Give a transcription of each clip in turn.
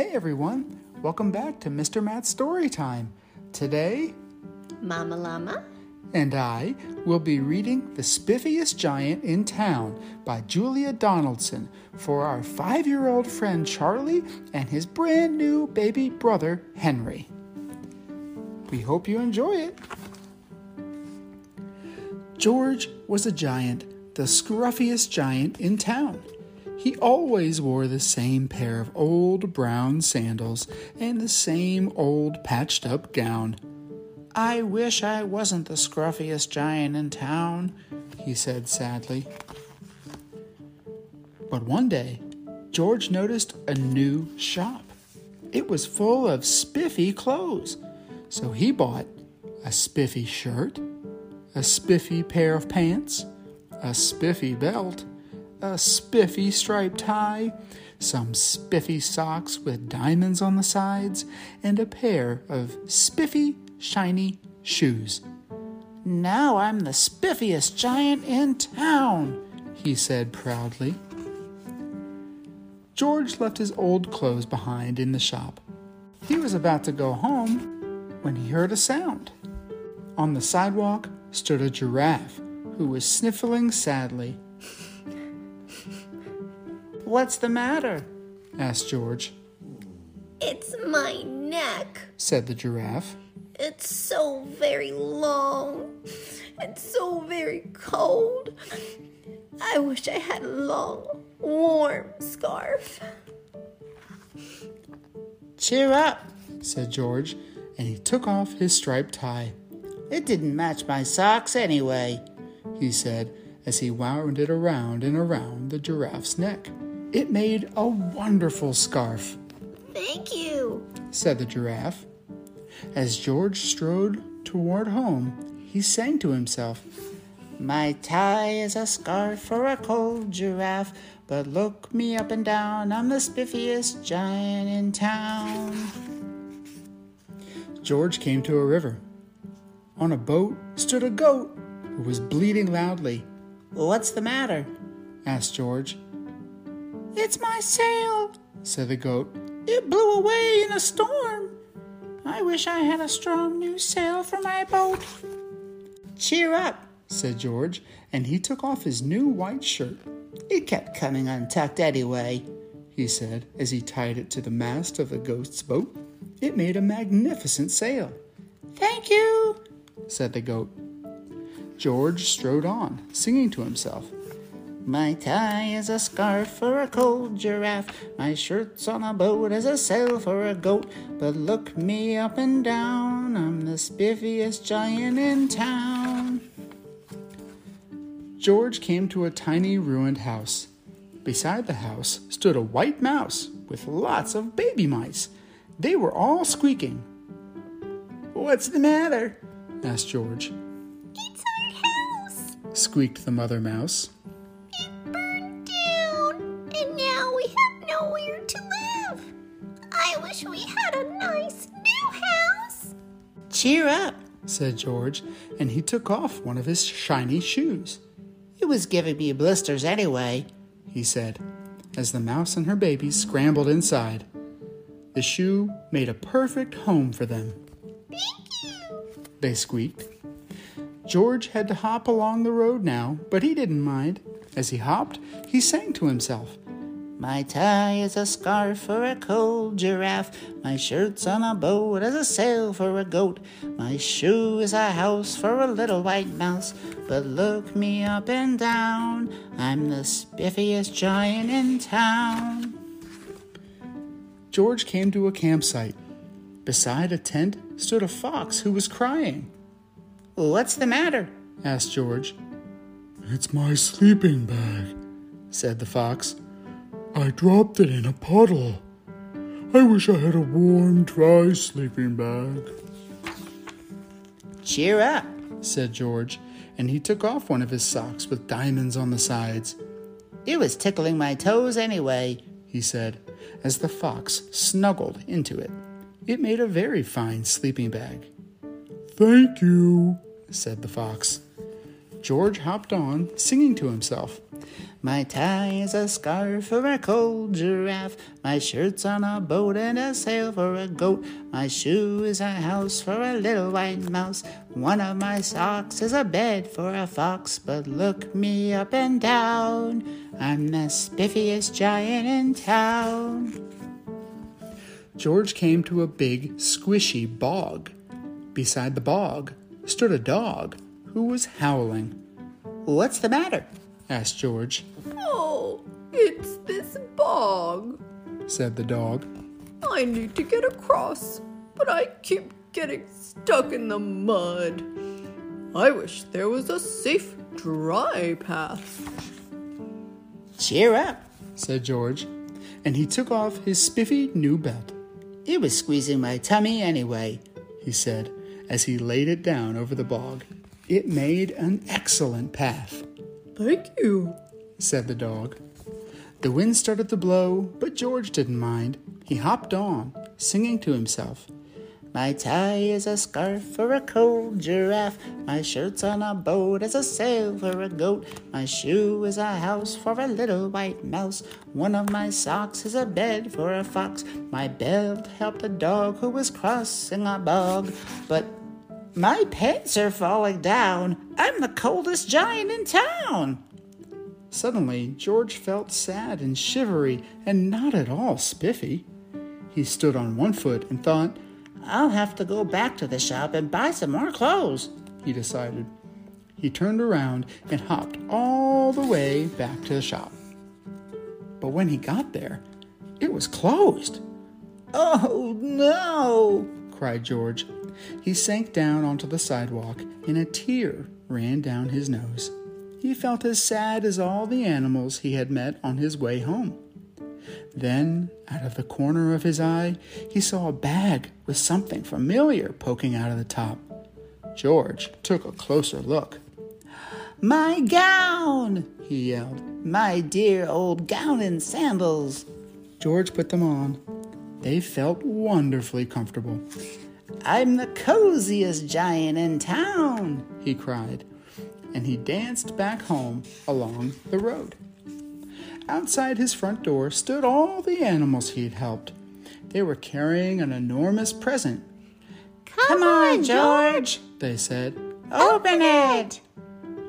Hey everyone, welcome back to Mr. Matt's Story Time. Today, Mama Llama? and I will be reading The Spiffiest Giant in Town by Julia Donaldson for our five year old friend Charlie and his brand new baby brother Henry. We hope you enjoy it. George was a giant, the scruffiest giant in town. He always wore the same pair of old brown sandals and the same old patched up gown. I wish I wasn't the scruffiest giant in town, he said sadly. But one day, George noticed a new shop. It was full of spiffy clothes, so he bought a spiffy shirt, a spiffy pair of pants, a spiffy belt, a spiffy striped tie, some spiffy socks with diamonds on the sides, and a pair of spiffy shiny shoes. Now I'm the spiffiest giant in town, he said proudly. George left his old clothes behind in the shop. He was about to go home when he heard a sound. On the sidewalk stood a giraffe who was sniffling sadly. What's the matter? asked George. It's my neck. Said the giraffe. It's so very long. It's so very cold. I wish I had a long, warm scarf. Cheer up, said George, and he took off his striped tie. It didn't match my socks anyway, he said as he wound it around and around the giraffe's neck. It made a wonderful scarf, Thank you. said the giraffe. As George strode toward home, he sang to himself, My tie is a scarf for a cold giraffe, but look me up and down, I'm the spiffiest giant in town. George came to a river. On a boat stood a goat who was bleating loudly. What's the matter? asked George. It's my sail, said the goat. It blew away in a storm. I wish I had a strong new sail for my boat. Cheer up, said George, and he took off his new white shirt. It kept coming untucked anyway, he said as he tied it to the mast of the ghost's boat. It made a magnificent sail. Thank you, said the goat. George strode on, singing to himself. My tie is a scarf for a cold giraffe. My shirt's on a boat as a sail for a goat. But look me up and down, I'm the spiffiest giant in town. George came to a tiny ruined house. Beside the house stood a white mouse with lots of baby mice. They were all squeaking. What's the matter? asked George. It's our house. Squeaked the mother mouse. I wish we had a nice new house. Cheer up, said George, and he took off one of his shiny shoes. It was giving me blisters anyway, he said, as the mouse and her babies scrambled inside. The shoe made a perfect home for them. Thank you. They squeaked. George had to hop along the road now, but he didn't mind. As he hopped, he sang to himself. My tie is a scarf for a cold giraffe. My shirt's on a boat as a sail for a goat. My shoe is a house for a little white mouse. But look me up and down, I'm the spiffiest giant in town. George came to a campsite. Beside a tent stood a fox who was crying. What's the matter? asked George. It's my sleeping bag, said the fox. I dropped it in a puddle. I wish I had a warm, dry sleeping bag. Cheer up, said George, and he took off one of his socks with diamonds on the sides. It was tickling my toes anyway, he said, as the fox snuggled into it. It made a very fine sleeping bag. Thank you, said the fox. George hopped on, singing to himself. My tie is a scarf for a cold giraffe. My shirt's on a boat and a sail for a goat. My shoe is a house for a little white mouse. One of my socks is a bed for a fox. But look me up and down. I'm the spiffiest giant in town. George came to a big, squishy bog. Beside the bog stood a dog who was howling. What's the matter? Asked George. Oh, it's this bog, said the dog. I need to get across, but I keep getting stuck in the mud. I wish there was a safe, dry path. Cheer up, said George, and he took off his spiffy new belt. It was squeezing my tummy anyway, he said, as he laid it down over the bog. It made an excellent path. Thank you, said the dog. The wind started to blow, but George didn't mind. He hopped on, singing to himself. My tie is a scarf for a cold giraffe. My shirt's on a boat as a sail for a goat. My shoe is a house for a little white mouse. One of my socks is a bed for a fox. My belt helped a dog who was crossing a bog. But my pants are falling down. I'm the coldest giant in town. Suddenly, George felt sad and shivery and not at all spiffy. He stood on one foot and thought, I'll have to go back to the shop and buy some more clothes, he decided. He turned around and hopped all the way back to the shop. But when he got there, it was closed. Oh no! Cried George. He sank down onto the sidewalk, and a tear ran down his nose. He felt as sad as all the animals he had met on his way home. Then, out of the corner of his eye, he saw a bag with something familiar poking out of the top. George took a closer look. My gown! he yelled. My dear old gown and sandals! George put them on they felt wonderfully comfortable. I'm the coziest giant in town, he cried, and he danced back home along the road. Outside his front door stood all the animals he had helped. They were carrying an enormous present. Come, Come on, George, they said. Open it!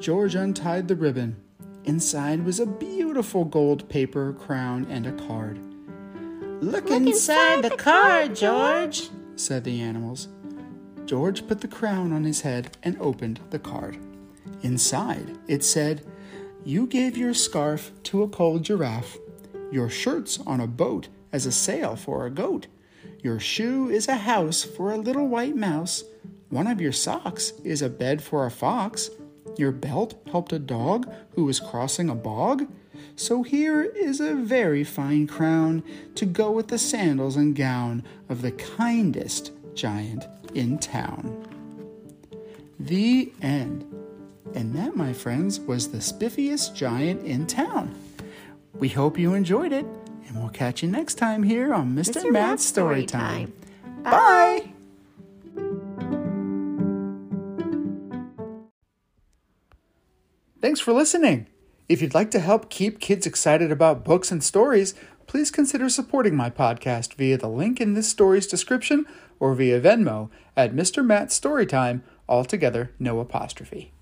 George untied the ribbon. Inside was a beautiful gold paper crown and a card. Look, Look inside, inside the, the car, George, said the animals. George put the crown on his head and opened the card. Inside, it said, You gave your scarf to a cold giraffe, your shirt's on a boat as a sail for a goat, your shoe is a house for a little white mouse, one of your socks is a bed for a fox, your belt helped a dog who was crossing a bog, so here is a very fine crown to go with the sandals and gown of the kindest giant in town. The end. And that, my friends, was the spiffiest giant in town. We hope you enjoyed it, and we'll catch you next time here on Mr. Mr. Matt's Story Time. Bye. Bye. Thanks for listening. If you'd like to help keep kids excited about books and stories, please consider supporting my podcast via the link in this story's description or via Venmo at Mr. Matt Storytime, altogether no apostrophe.